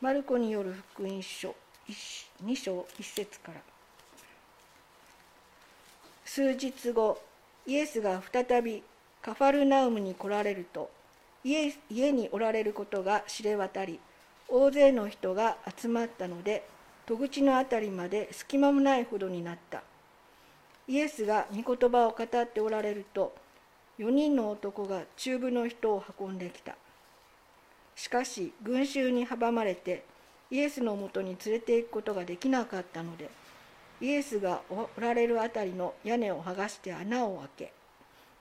マルコによる福音書2章1節から。数日後イエスが再びカファルナウムに来られると家におられることが知れ渡り大勢の人が集まったので戸口の辺りまで隙間もないほどになった。イエスが御言葉を語っておられると4人の男が中部の人を運んできた。しかし群衆に阻まれてイエスのもとに連れて行くことができなかったのでイエスがおられる辺りの屋根を剥がして穴を開け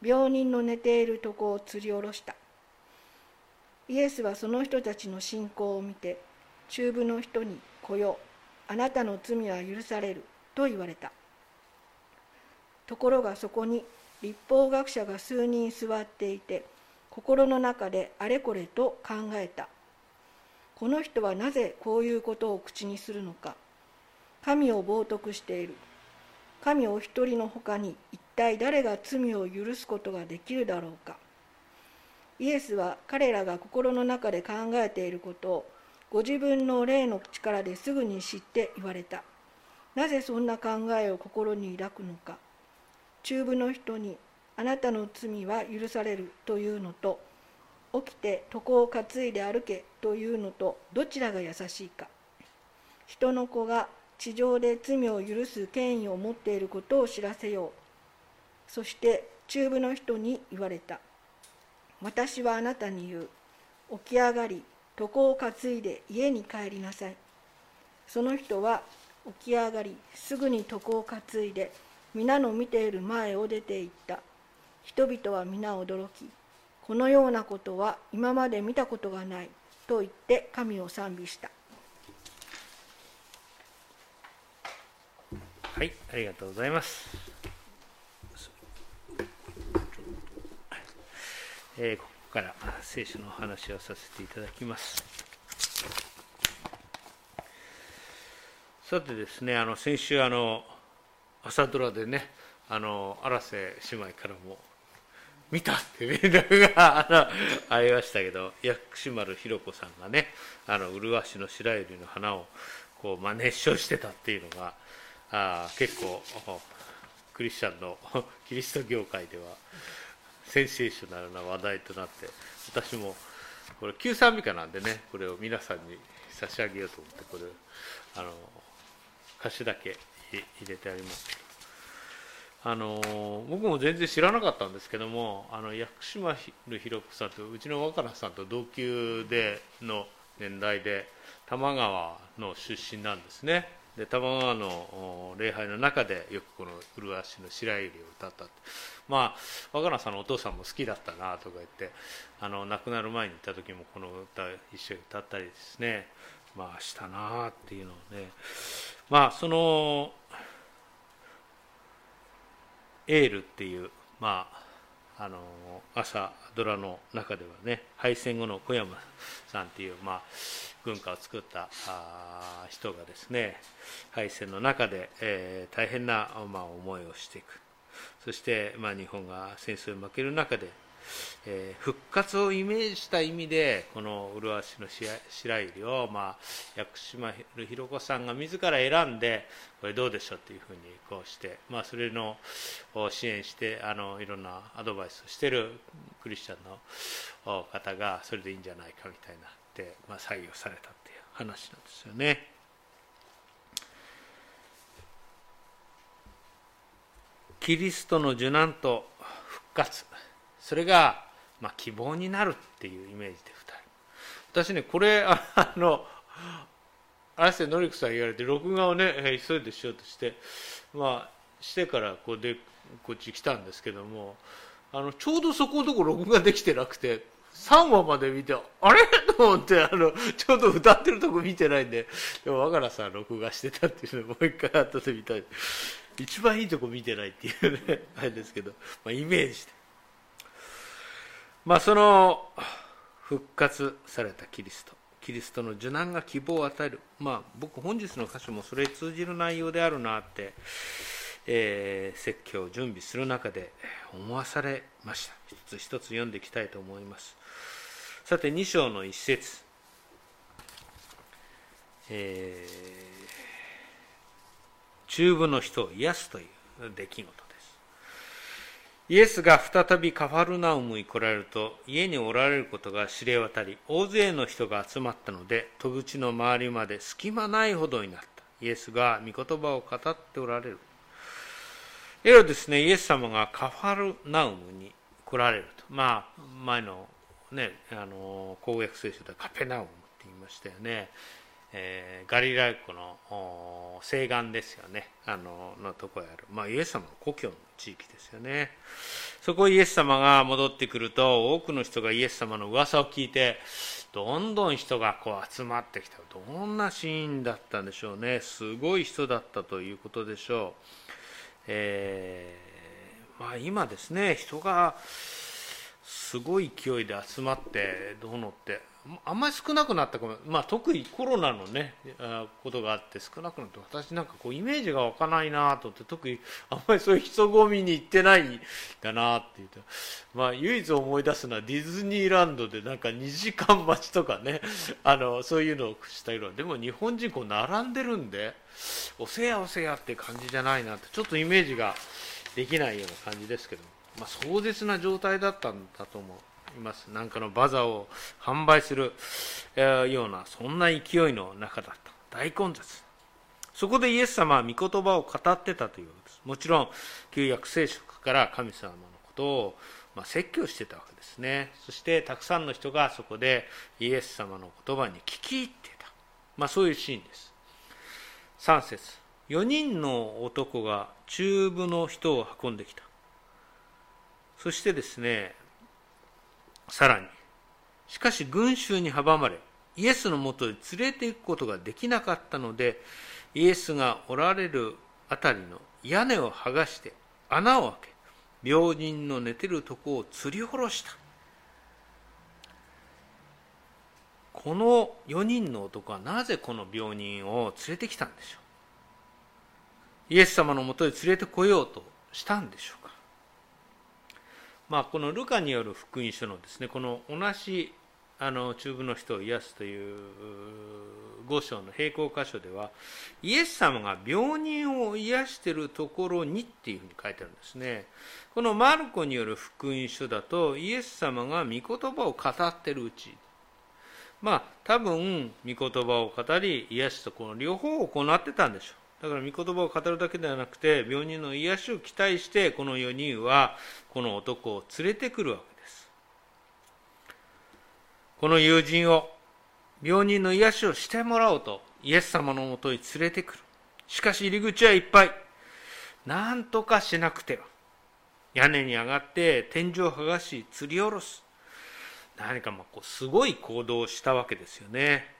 病人の寝ているとこを吊り下ろした。イエスはその人たちの信仰を見て中部の人に「来よあなたの罪は許される」と言われた。ところがそこに立法学者が数人座っていて心の中であれこれと考えた。この人はなぜこういうことを口にするのか。神を冒涜している。神お一人のほかに一体誰が罪を許すことができるだろうか。イエスは彼らが心の中で考えていることをご自分の霊の力ですぐに知って言われた。なぜそんな考えを心に抱くのか。中部の人にあなたの罪は許されるというのと起きて床を担いで歩けというのとどちらが優しいか。人の子が地上で罪を許す権威を持っていることを知らせよう。そして中部の人に言われた。私はあなたに言う。起き上がり床を担いで家に帰りなさい。その人は起き上がりすぐに床を担いで皆の見ている前を出て行った。人々は皆驚きこのようなことは今まで見たことがないと言って神を賛美した。はいありがとうございます。えー、ここから聖書の話をさせていただきます。さてですねあの先週あの朝ドラでねあの荒瀬姉妹からも「見た!」って連絡がありましたけど薬師丸ひろ子さんがねあの麗しの白百合の花をこう、まあ、熱唱してたっていうのがあ結構クリスチャンのキリスト教会ではセンセーショナルな話題となって私もこれ旧賛美歌なんでねこれを皆さんに差し上げようと思ってこれあの歌詞だけ入れてありますあの僕も全然知らなかったんですけどもあの薬師丸ひろ子さんとうちの若菜さんと同級での年代で多摩川の出身なんですね。で多摩川の礼拝の中でよくこの「麗しの白百合」を歌ったまあ若菜さんのお父さんも好きだったなとか言ってあの亡くなる前に行った時もこの歌一緒に歌ったりですね。まあしたなっていうのをね。まあそのエールっていうまああの朝ドラの中ではね敗戦後の小山さんっていうまあ軍歌を作った人がですね敗戦の中で、えー、大変な、まあ、思いをしていく。そして、まあ、日本が戦争に負ける中でえー、復活をイメージした意味でこの麗しの白百合を、まあ、薬師丸ひろ子さんが自ら選んでこれどうでしょうというふうにこうして、まあ、それの支援してあのいろんなアドバイスをしてるクリスチャンの方がそれでいいんじゃないかみたいなで、まあ、採用されたっていう話なんですよね。キリストの受難と復活それが、まあ、希望になるっていうイメージで2人。私ねこれあの綾瀬のり子さん言われて録画をね急いでしようとしてまあしてからこうでこっち来たんですけどもあのちょうどそこのとこ録画できてなくて3話まで見てあれ？と思ってあのちょうど歌ってるとこ見てないんででも若菜さん録画してたっていうの もう一回後で見たい。一番いいとこ見てないっていうねあれですけど、まあ、イメージで。まあその復活されたキリスト。キリストの受難が希望を与える。まあ僕本日の箇所もそれに通じる内容であるなって、えー、説教を準備する中で思わされました。一つ一つ読んでいきたいと思います。さて2章の一節。えー、中部の人を癒すという出来事。イエスが再びカファルナウムに来られると家におられることが知れ渡り大勢の人が集まったので戸口の周りまで隙間ないほどになった。イエスが御言葉を語っておられる。いはですねイエス様がカファルナウムに来られると。まあ前のねあの公約聖書ではカペナウムって言いましたよね。えー、ガリラ湖の西岸ですよね。あののところ。ある、まあ、イエス様の故郷の地域ですよね。そこイエス様が戻ってくると多くの人がイエス様の噂を聞いてどんどん人がこう集まってきた。どんなシーンだったんでしょうね。すごい人だったということでしょう、えー、まあ、今ですね人がすごい勢いで集まってどうのってあんまり少なくなったかも、まあ、特にコロナのねことがあって少なくなって私なんかこうイメージが湧かないなと思って特にあんまりそういう人混みに行ってないんだなっていうと、まあ、唯一思い出すのはディズニーランドでなんか2時間待ちとかね あのそういうのをしたような。でも日本人こう並んでるんでおせやおせやって感じじゃないなってちょっとイメージができないような感じですけど、まあ、壮絶な状態だったんだと思う。います。なんかのバザーを販売するようなそんな勢いの中だった。大混雑。そこでイエス様は御言葉を語ってたということです。もちろん旧約聖書から神様のことをまあ、説教してたわけですね。そしてたくさんの人がそこでイエス様の言葉に聞き入ってた、まあ、そういうシーンです。3節。4人の男が中部の人を運んできた。そしてですねさらにしかし群衆に阻まれイエスのもとへ連れて行くことができなかったのでイエスがおられるあたりの屋根を剥がして穴を開け病人の寝てるとこを吊り下ろした。この4人の男はなぜこの病人を連れてきたんでしょう？イエス様のもとへ連れてこようとしたんでしょう？まあ、このルカによる福音書のですねこの同じあの中部の人を癒すという五章の並行箇所ではイエス様が病人を癒しているところにっていうふうに書いてあるんですね。このマルコによる福音書だとイエス様が御言葉を語ってるうち。まあ多分御言葉を語り癒しとこの両方を行ってたんでしょう。だから御言葉を語るだけではなくて病人の癒しを期待してこの4人はこの男を連れてくるわけです。この友人を病人の癒しをしてもらおうとイエス様のもとに連れてくる。しかし入り口はいっぱい。何とかしなくては。屋根に上がって天井を剥がし吊り下ろす。何かまこうすごい行動をしたわけですよね。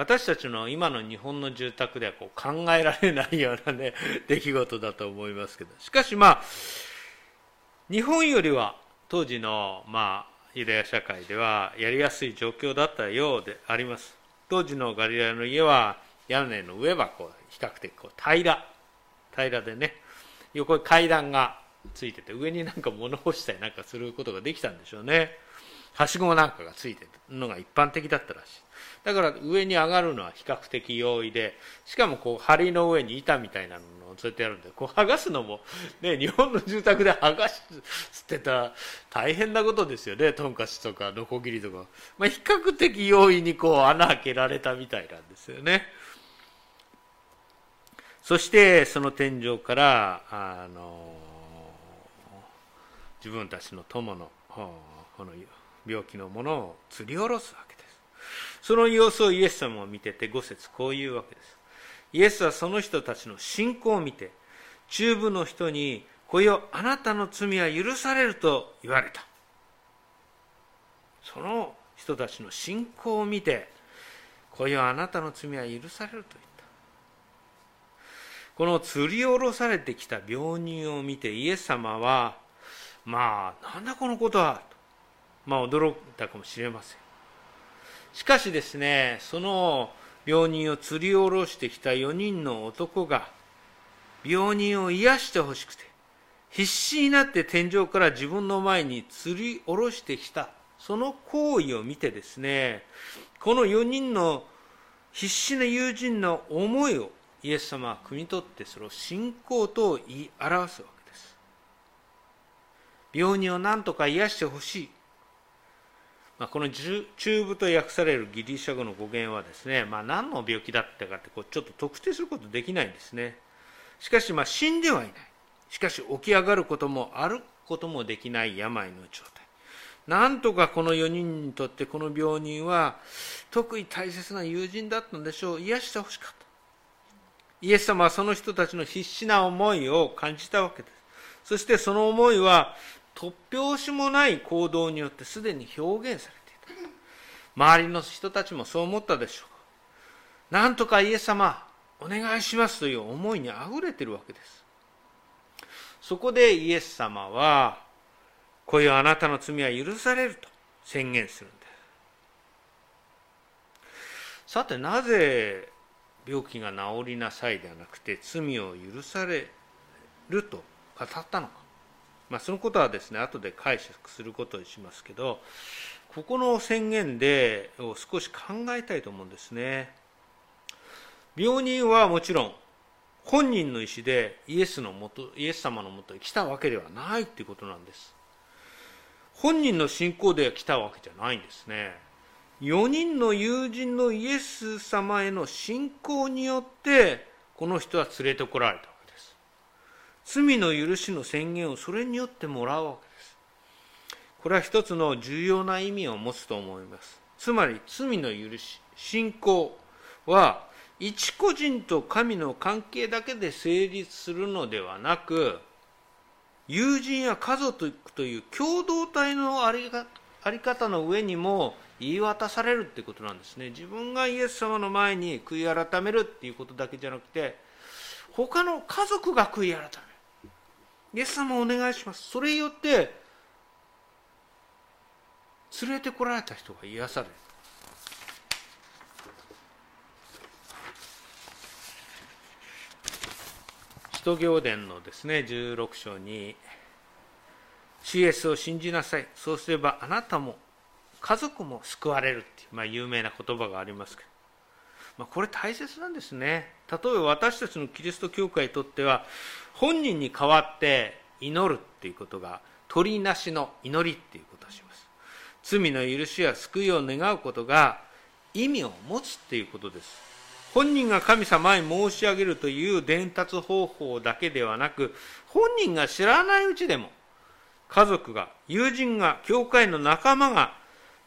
私たちの今の日本の住宅ではこう考えられないようなね 出来事だと思いますけど。しかしまあ日本よりは当時のまあユダヤ社会ではやりやすい状況だったようであります。当時のガリラヤの家は屋根の上はこう比較的こう平ら。平らでね横に階段がついてて上になんか物干したりなんかすることができたんでしょうね。はしごなんかがついてるのが一般的だったらしい。だから上に上がるのは比較的容易でしかもこう梁の上に板みたいなのをそうやってやるんでこう剥がすのも、ね、日本の住宅で剥がすってたら大変なことですよね。トンカチとかノコギリとか、まあ、比較的容易にこう穴開けられたみたいなんですよね。そしてその天井からあの自分たちの友のこの病気のものを吊り下ろすわけです。その様子をイエス様を見てて5節こういうわけです。イエスはその人たちの信仰を見て中部の人に「こよあなたの罪は許される」と言われた。その人たちの信仰を見て「こよあなたの罪は許される」と言った。この吊り下ろされてきた病人を見てイエス様はまあなんだこのことはまあ驚いたかもしれません。しかしですねその病人を吊り下ろしてきた4人の男が病人を癒してほしくて必死になって天井から自分の前に吊り下ろしてきたその行為を見てですねこの4人の必死な友人の思いをイエス様は汲み取ってそれを信仰と言い表すわけです。病人を何とか癒してほしい、まあ、この中部と訳されるギリシャ語の語源はですね、まあ、何の病気だったかってこうちょっと特定することできないんですね。しかしまあ死んではいない。しかし起き上がることも歩くこともできない病の状態。なんとかこの4人にとってこの病人は特に大切な友人だったんでしょう。癒してほしかった。イエス様はその人たちの必死な思いを感じたわけです。そしてその思いは突拍子もない行動によってすでに表現されていた。周りの人たちもそう思ったでしょう。なんとかイエス様お願いしますという思いにあふれているわけです。そこでイエス様はこういうあなたの罪は許されると宣言するんです。さてなぜ病気が治りなさいではなくて罪を許されると語ったのか、まあ、そのことはですね後で解釈することにしますけどここの宣言でを少し考えたいと思うんですね。病人はもちろん本人の意思でイエスのもとイエス様のもとに来たわけではないということなんです。本人の信仰で来たわけじゃないんですね。4人の友人のイエス様への信仰によってこの人は連れてこられた。罪の許しの宣言をそれによってもらうわけです。これは一つの重要な意味を持つと思います。つまり罪の許し信仰は一個人と神の関係だけで成立するのではなく友人や家族という共同体のあり方の上にも言い渡されるっていうことなんですね。自分がイエス様の前に悔い改めるっていうことだけじゃなくて他の家族が悔い改める。イエス様お願いします。それによって連れてこられた人が癒される。使徒行伝のですね16章に「CS を信じなさい。そうすればあなたも家族も救われるっていう、まあ、有名な言葉がありますけど、まあ、これ大切なんですね。例えば私たちのキリスト教会にとっては本人に代わって祈るっていうことが取りなしの祈りっていうことをします罪の許しや救いを願うことが意味を持つっていうことです本人が神様に申し上げるという伝達方法だけではなく本人が知らないうちでも家族が友人が教会の仲間が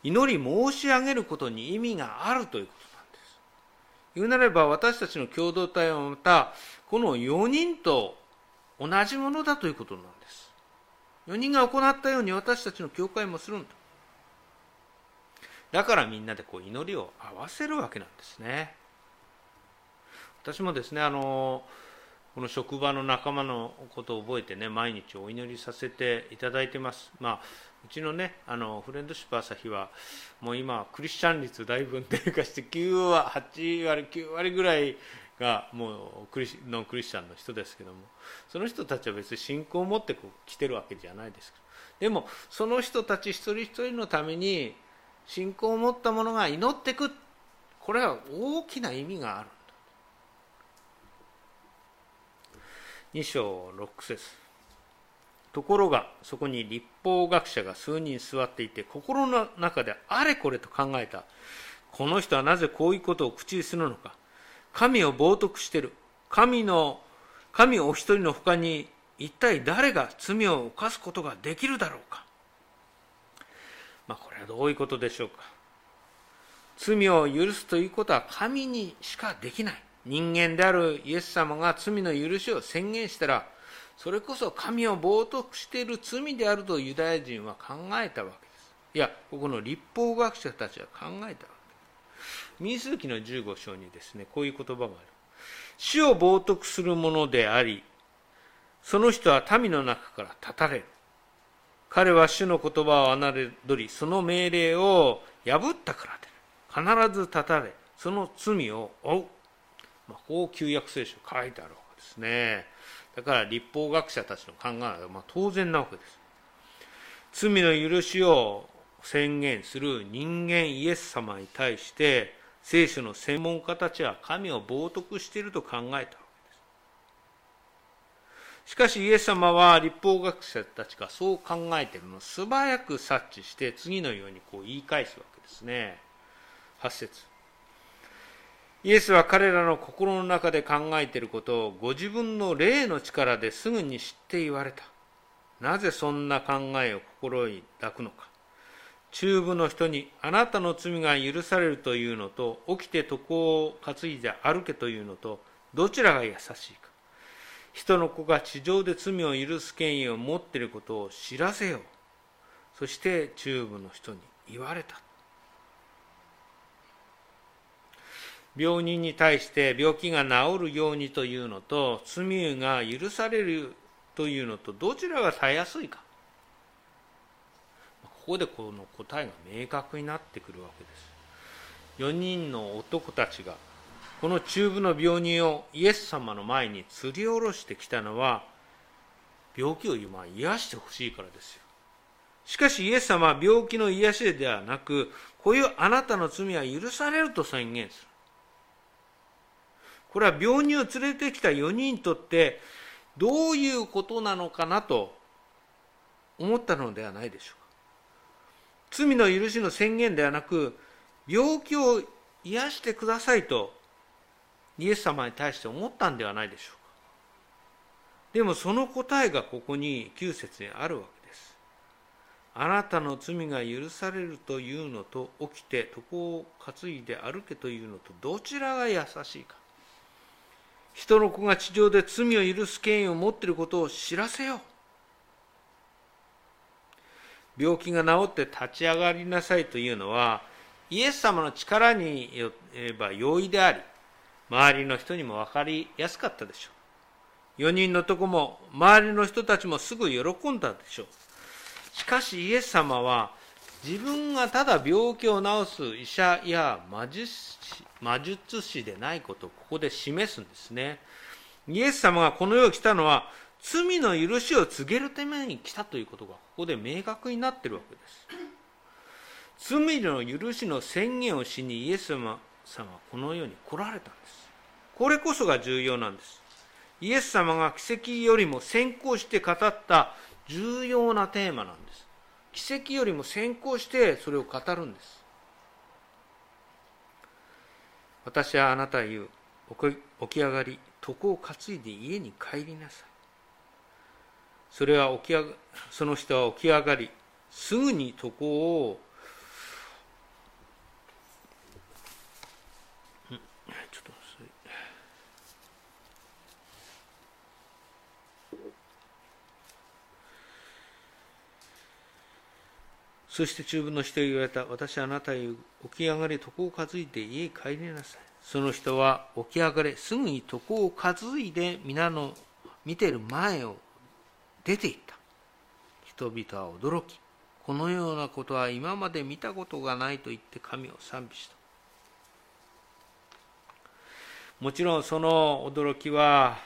祈り申し上げることに意味があるということなんです。言うなれば私たちの共同体はまたこの4人と同じものだということなんです。4人が行ったように私たちの教会もするんだ。だからみんなでこう祈りを合わせるわけなんですね。私もですねあのこの職場の仲間のことを覚えてね毎日お祈りさせていただいてます。まあうちのねあのフレンドシップ朝日はもう今クリスチャン率だいぶ低下して9割8割9割ぐらいがもうクリノンクリスチャンの人ですけどもその人たちは別に信仰を持ってこう来てるわけじゃないです。けどでもその人たち一人一人のために信仰を持った者が祈ってくこれは大きな意味があるんだ。2章6節。ところがそこに立法学者が数人座っていて心の中であれこれと考えた。この人はなぜこういうことを口にするのか。神を冒涜してる。神の神お一人の他に一体誰が罪を犯すことができるだろうか。まあこれはどういうことでしょうか。罪を許すということは神にしかできない。人間であるイエス様が罪の許しを宣言したらそれこそ神を冒涜している罪であるとユダヤ人は考えたわけです。いやここの立法学者たちは考えた民数記の15章にですねこういう言葉がある。死を冒涜するものでありその人は民の中から断たれる。彼は主の言葉を侮りその命令を破ったからで必ず断たれその罪を負う、まあ、こう旧約聖書書いてあるわけですね。だから立法学者たちの考えはまあ当然なわけです。罪の許しを宣言する人間イエス様に対して聖書の専門家たちは神を冒涜していると考えたわけです。しかしイエス様は立法学者たちがそう考えているのを素早く察知して次のようにこう言い返すわけですね。8節イエスは彼らの心の中で考えていることをご自分の霊の力ですぐに知って言われた。なぜそんな考えを心に抱くのか。中部の人にあなたの罪が許されるというのと起きて床を担いで歩けというのとどちらが優しいか。人の子が地上で罪を許す権威を持っていることを知らせよう。そして中部の人に言われた。病人に対して病気が治るようにというのと罪が許されるというのとどちらがたやすいか。ここでこの答えが明確になってくるわけです。4人の男たちがこの中部の病人をイエス様の前に吊り下ろしてきたのは病気を今癒してほしいからですよ。しかしイエス様は病気の癒しではなくこういうあなたの罪は許されると宣言する。これは病人を連れてきた4人にとってどういうことなのかなと思ったのではないでしょうか。罪の許しの宣言ではなく病気を癒してくださいとイエス様に対して思ったんではないでしょうか。でもその答えがここに9節にあるわけです。あなたの罪が許されるというのと起きて床を担いで歩けというのとどちらが優しいか。人の子が地上で罪を許す権威を持っていることを知らせよう。病気が治って立ち上がりなさいというのはイエス様の力によれば容易であり周りの人にも分かりやすかったでしょう。4人のとこも周りの人たちもすぐ喜んだでしょう。しかしイエス様は自分がただ病気を治す医者や魔術師魔術師でないことをここで示すんですね。イエス様がこの世に来たのは罪の許しを告げるために来たということがここで明確になっているわけです。罪の許しの宣言をしにイエス様はこの世に来られたんです。これこそが重要なんです。イエス様が奇跡よりも先行して語った重要なテーマなんです。奇跡よりも先行してそれを語るんです。私はあなた言う起き上がり床を担いで家に帰りなさい。それは起き上その人は起き上がりすぐに床をそして中部の人に言われた私はあなたに起き上がり床を担いで家へ帰りなさい。その人は起き上がれすぐに床を担いで皆の見てる前を出ていった。人々は驚きこのようなことは今まで見たことがないと言って神を賛美した。もちろんその驚きは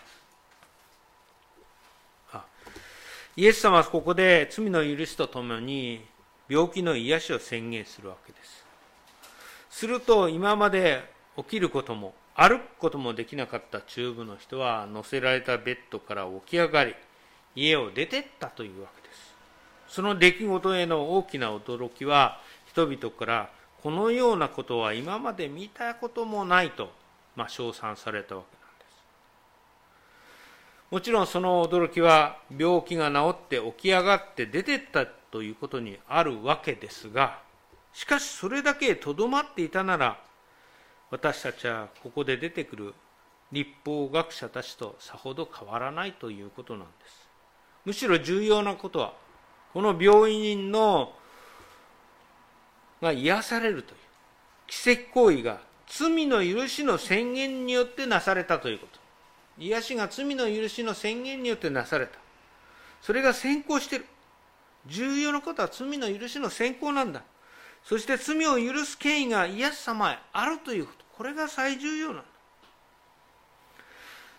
イエス様はここで罪の許しとともに病気の癒しを宣言するわけです。すると今まで起きることも歩くこともできなかった中部の人は乗せられたベッドから起き上がり家を出てったというわけです。その出来事への大きな驚きは人々からこのようなことは今まで見たこともないと、まあ、称賛されたわけなんです。もちろんその驚きは病気が治って起き上がって出てったということにあるわけですがしかしそれだけとどまっていたなら私たちはここで出てくる立法学者たちとさほど変わらないということなんです。むしろ重要なことはこの病院のが癒されるという奇跡行為が罪の許しの宣言によってなされたということ。癒しが罪の許しの宣言によってなされた。それが先行している。重要なことは罪の許しの先行なんだ。そして罪を許す権威がイエス様へあるということ。これが最重要なんだ。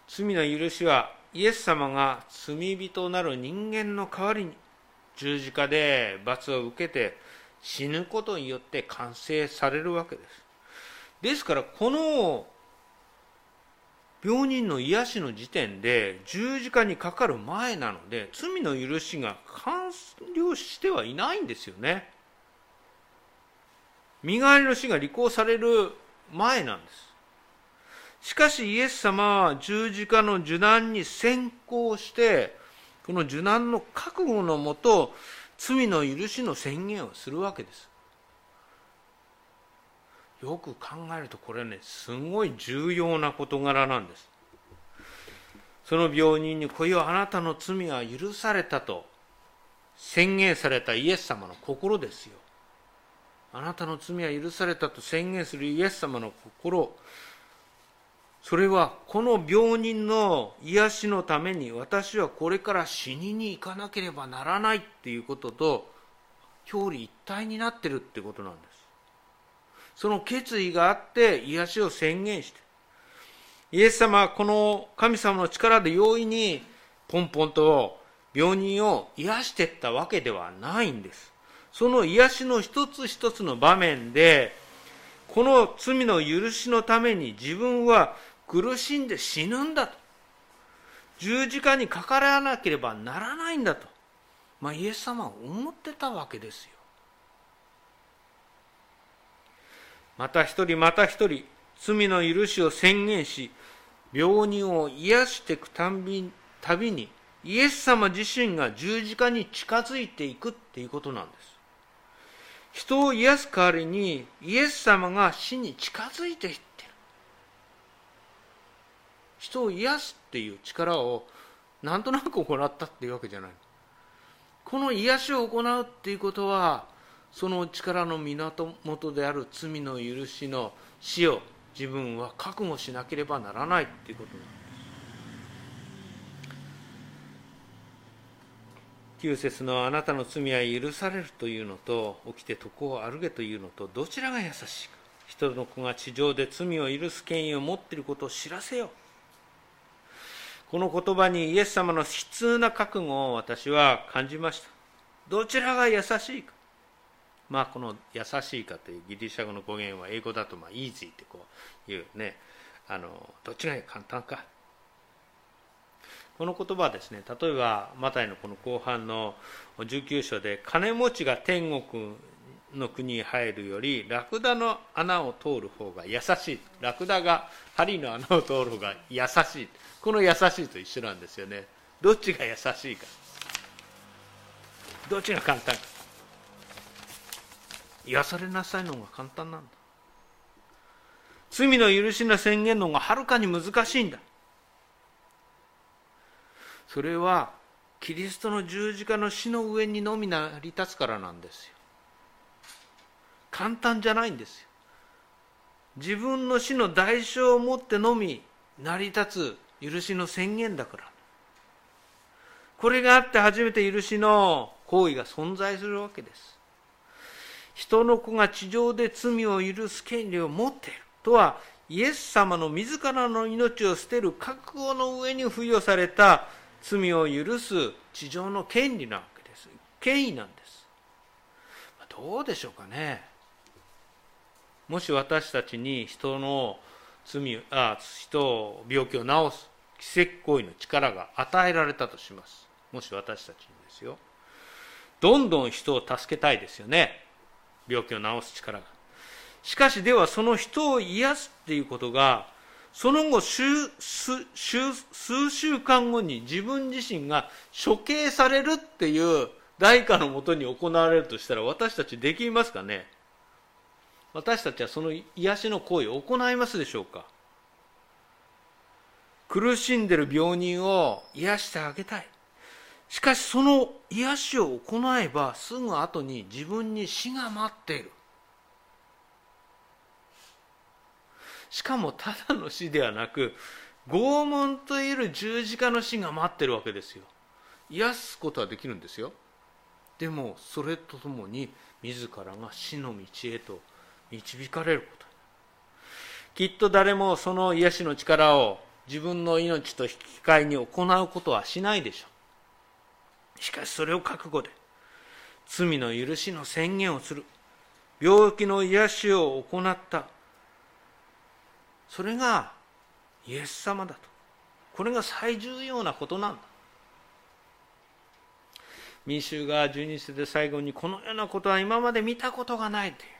罪の許しはイエス様が罪人なる人間の代わりに十字架で罰を受けて死ぬことによって完成されるわけです。ですからこの病人の癒しの時点で十字架にかかる前なので罪の許しが完了してはいないんですよね。身代わりの死が履行される前なんです。しかしイエス様は十字架の受難に先行してこの受難の覚悟のもと罪の許しの宣言をするわけです。よく考えるとこれねすごい重要な事柄なんです。その病人に「こよあなたの罪は許された」と宣言されたイエス様の心ですよ。あなたの罪は許されたと宣言するイエス様の心。それはこの病人の癒しのために私はこれから死にに行かなければならないっていうことと表裏一体になってるってことなんです。その決意があって癒しを宣言して。イエス様はこの神様の力で容易にポンポンと病人を癒していったわけではないんです。その癒しの一つ一つの場面でこの罪の許しのために自分は苦しんで死ぬんだと。十字架にかからなければならないんだと、まあ、イエス様は思ってたわけですよ。また一人また一人罪の許しを宣言し病人を癒していくたびにイエス様自身が十字架に近づいていくっていうことなんです。人を癒す代わりにイエス様が死に近づいていっ人を癒すっていう力をなんとなく行ったっていうわけじゃない。この癒しを行うっていうことはその力の源である罪の許しの死を自分は覚悟しなければならないっていうことなんです9節のあなたの罪は許されるというのと起きて床を歩けというのとどちらが優しいか。人の子が地上で罪を許す権威を持っていることを知らせよこの言葉にイエス様の悲痛な覚悟を私は感じました。どちらが優しいか。まあ、この「優しいか」というギリシャ語の語源は英語だと「まあ、イージー」ってこういうねあのどっちが簡単か。この言葉はですね例えばマタイのこの後半の19章で金持ちが天国の国に入るよりラクダの穴を通る方が優しい。ラクダが針の穴を通る方が優しい。この優しいと一緒なんですよね。どっちが優しいか。どっちが簡単か。癒されなさいの方が簡単なんだ。罪の許しの宣言の方がはるかに難しいんだ。それはキリストの十字架の死の上にのみ成り立つからなんですよ。簡単じゃないんですよ。自分の死の代償をもってのみ成り立つ許しの宣言だから。これがあって初めて許しの行為が存在するわけです。人の子が地上で罪を許す権利を持っているとはイエス様の自らの命を捨てる覚悟の上に付与された罪を許す地上の権利なわけです。権威なんです。どうでしょうかね。もし私たちに人の罪あ人を病気を治す奇跡行為の力が与えられたとします。もし私たちにですよ。どんどん人を助けたいですよね。病気を治す力が。しかしではその人を癒すっていうことがその後数数週間後に自分自身が処刑されるっていう代価のもとに行われるとしたら私たちできますかね？私たちはその癒しの行為を行いますでしょうか？苦しんでる病人を癒してあげたい。しかしその癒しを行えばすぐ後に自分に死が待っている。しかもただの死ではなく拷問といる十字架の死が待ってるわけですよ。癒すことはできるんですよ。でもそれとともに自らが死の道へと導かれること。きっと誰もその癒しの力を自分の命と引き換えに行うことはしないでしょう。しかしそれを覚悟で罪の許しの宣言をする。病気の癒しを行った。それがイエス様だと。これが最重要なことなんだ。民衆が12節で最後にこのようなことは今まで見たことがないという。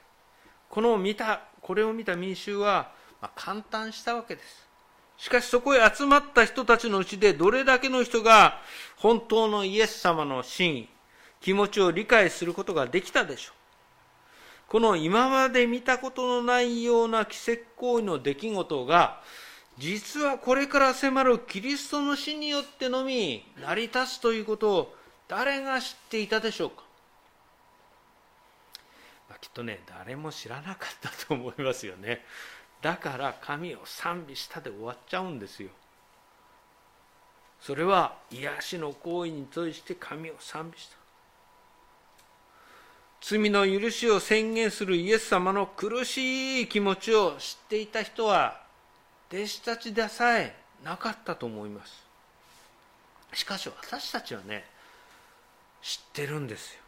この見たこれを見た民衆は、まあ、感嘆したわけです。しかしそこへ集まった人たちのうちでどれだけの人が本当のイエス様の真意気持ちを理解することができたでしょう。この今まで見たことのないような奇跡行為の出来事が実はこれから迫るキリストの死によってのみ成り立つということを誰が知っていたでしょうか、まあ、きっとね誰も知らなかったと思いますよね。だから神を賛美したで終わっちゃうんですよ。それは癒しの行為に通して神を賛美した。罪の許しを宣言するイエス様の苦しい気持ちを知っていた人は弟子たちでさえなかったと思います。しかし私たちはね知ってるんですよ。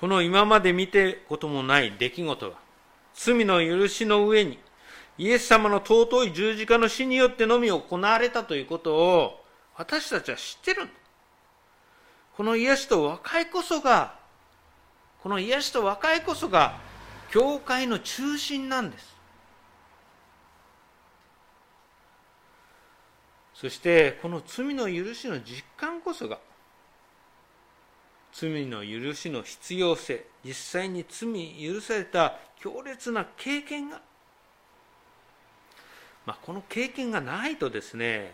この今まで見てこともない出来事が罪の許しの上にイエス様の尊い十字架の死によってのみ行われたということを私たちは知ってるこの癒しと和解こそがこの癒しと和解こそが教会の中心なんです。そしてこの罪の許しの実感こそが罪の許しの必要性実際に罪許された強烈な経験が、まあ、この経験がないとですね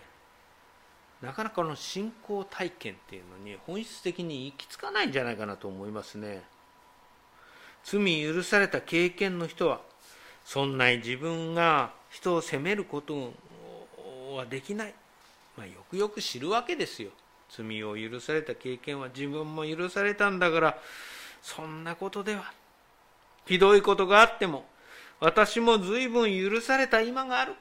なかなかの信仰体験っていうのに本質的に行き着かないんじゃないかなと思いますね。罪許された経験の人はそんなに自分が人を責めることはできない、まあ、よくよく知るわけですよ。罪を許された経験は自分も許されたんだからそんなことではひどいことがあっても私も随分許された今がある。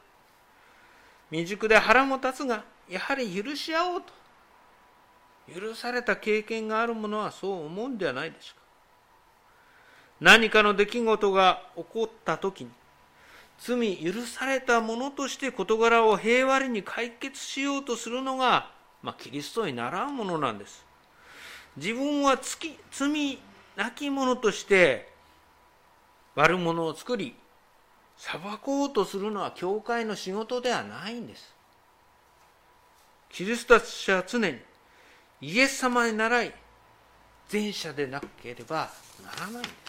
未熟で腹も立つがやはり許し合おうと許された経験がある者はそう思うんではないでしょうか。何かの出来事が起こった時に罪許されたものとして事柄を平和に解決しようとするのがまあ、キリストに習うものなんです。自分は罪なき者として悪者を作り裁こうとするのは教会の仕事ではないんです。キリストたちは常にイエス様に習い前者でなければならないんです。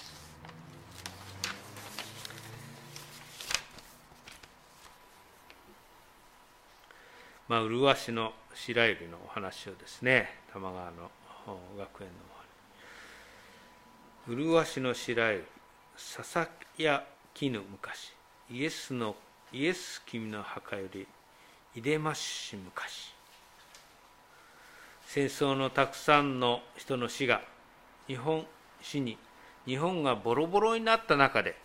まあ、麗しの白百合のお話をですね玉川の学園の麗しの白百合ささやきぬ昔。イエスのイエス君の墓よりいでまし昔。戦争のたくさんの人の死が日本死に日本がボロボロになった中で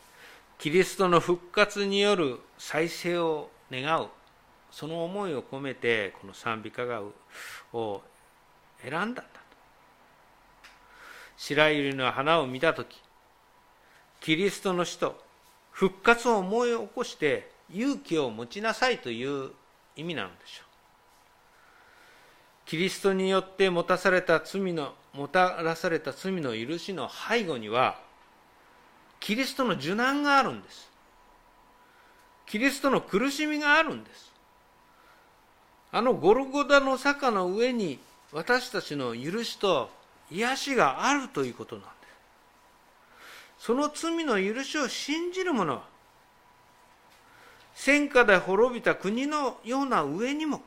キリストの復活による再生を願うその思いを込めてこの賛美歌がを選んだんだと。白百合の花を見た時キリストの死と復活を思い起こして勇気を持ちなさいという意味なのでしょう。キリストによって持たされた罪のもたらされた罪の許しの背後にはキリストの受難があるんです。キリストの苦しみがあるんです。あのゴルゴダの坂の上に私たちの許しと癒しがあるということなんです。その罪の許しを信じる者は戦火で滅びた国のような上にも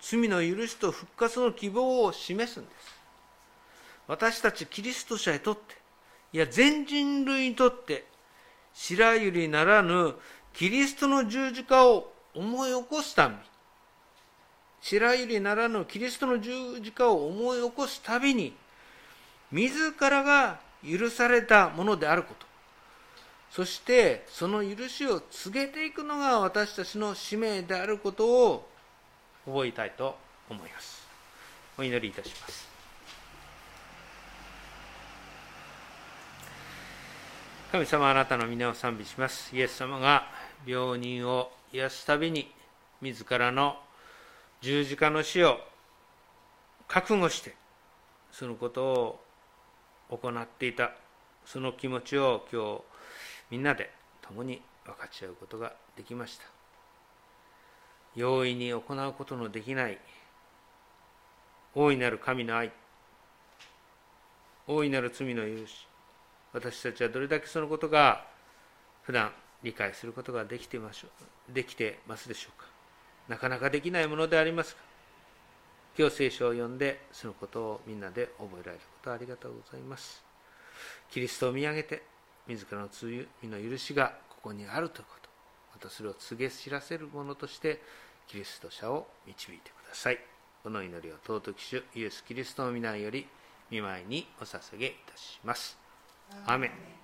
罪の許しと復活の希望を示すんです。私たちキリスト者にとっていや全人類にとって白百合ならぬキリストの十字架を思い起こすために白百合ならぬキリストの十字架を思い起こすたびに自らが許されたものであること。そしてその許しを告げていくのが私たちの使命であることを覚えたいと思います。お祈りいたします。神様あなたの皆を賛美します。イエス様が病人を癒すたびに自らの十字架の死を覚悟してそのことを行っていた。その気持ちを今日みんなで共に分かち合うことができました。容易に行うことのできない。大いなる神の愛。大いなる罪の許し。私たちはどれだけそのことが普段理解することができてましょできてますでしょうか。なかなかできないものでありますが今日聖書を読んでそのことをみんなで覚えられることありがとうございます。キリストを見上げて自らの罪の許しがここにあるということ。またそれを告げ知らせるものとしてキリスト者を導いてください。この祈りを尊き主イエス・キリストの皆より見舞いにお捧げいたします。アメン。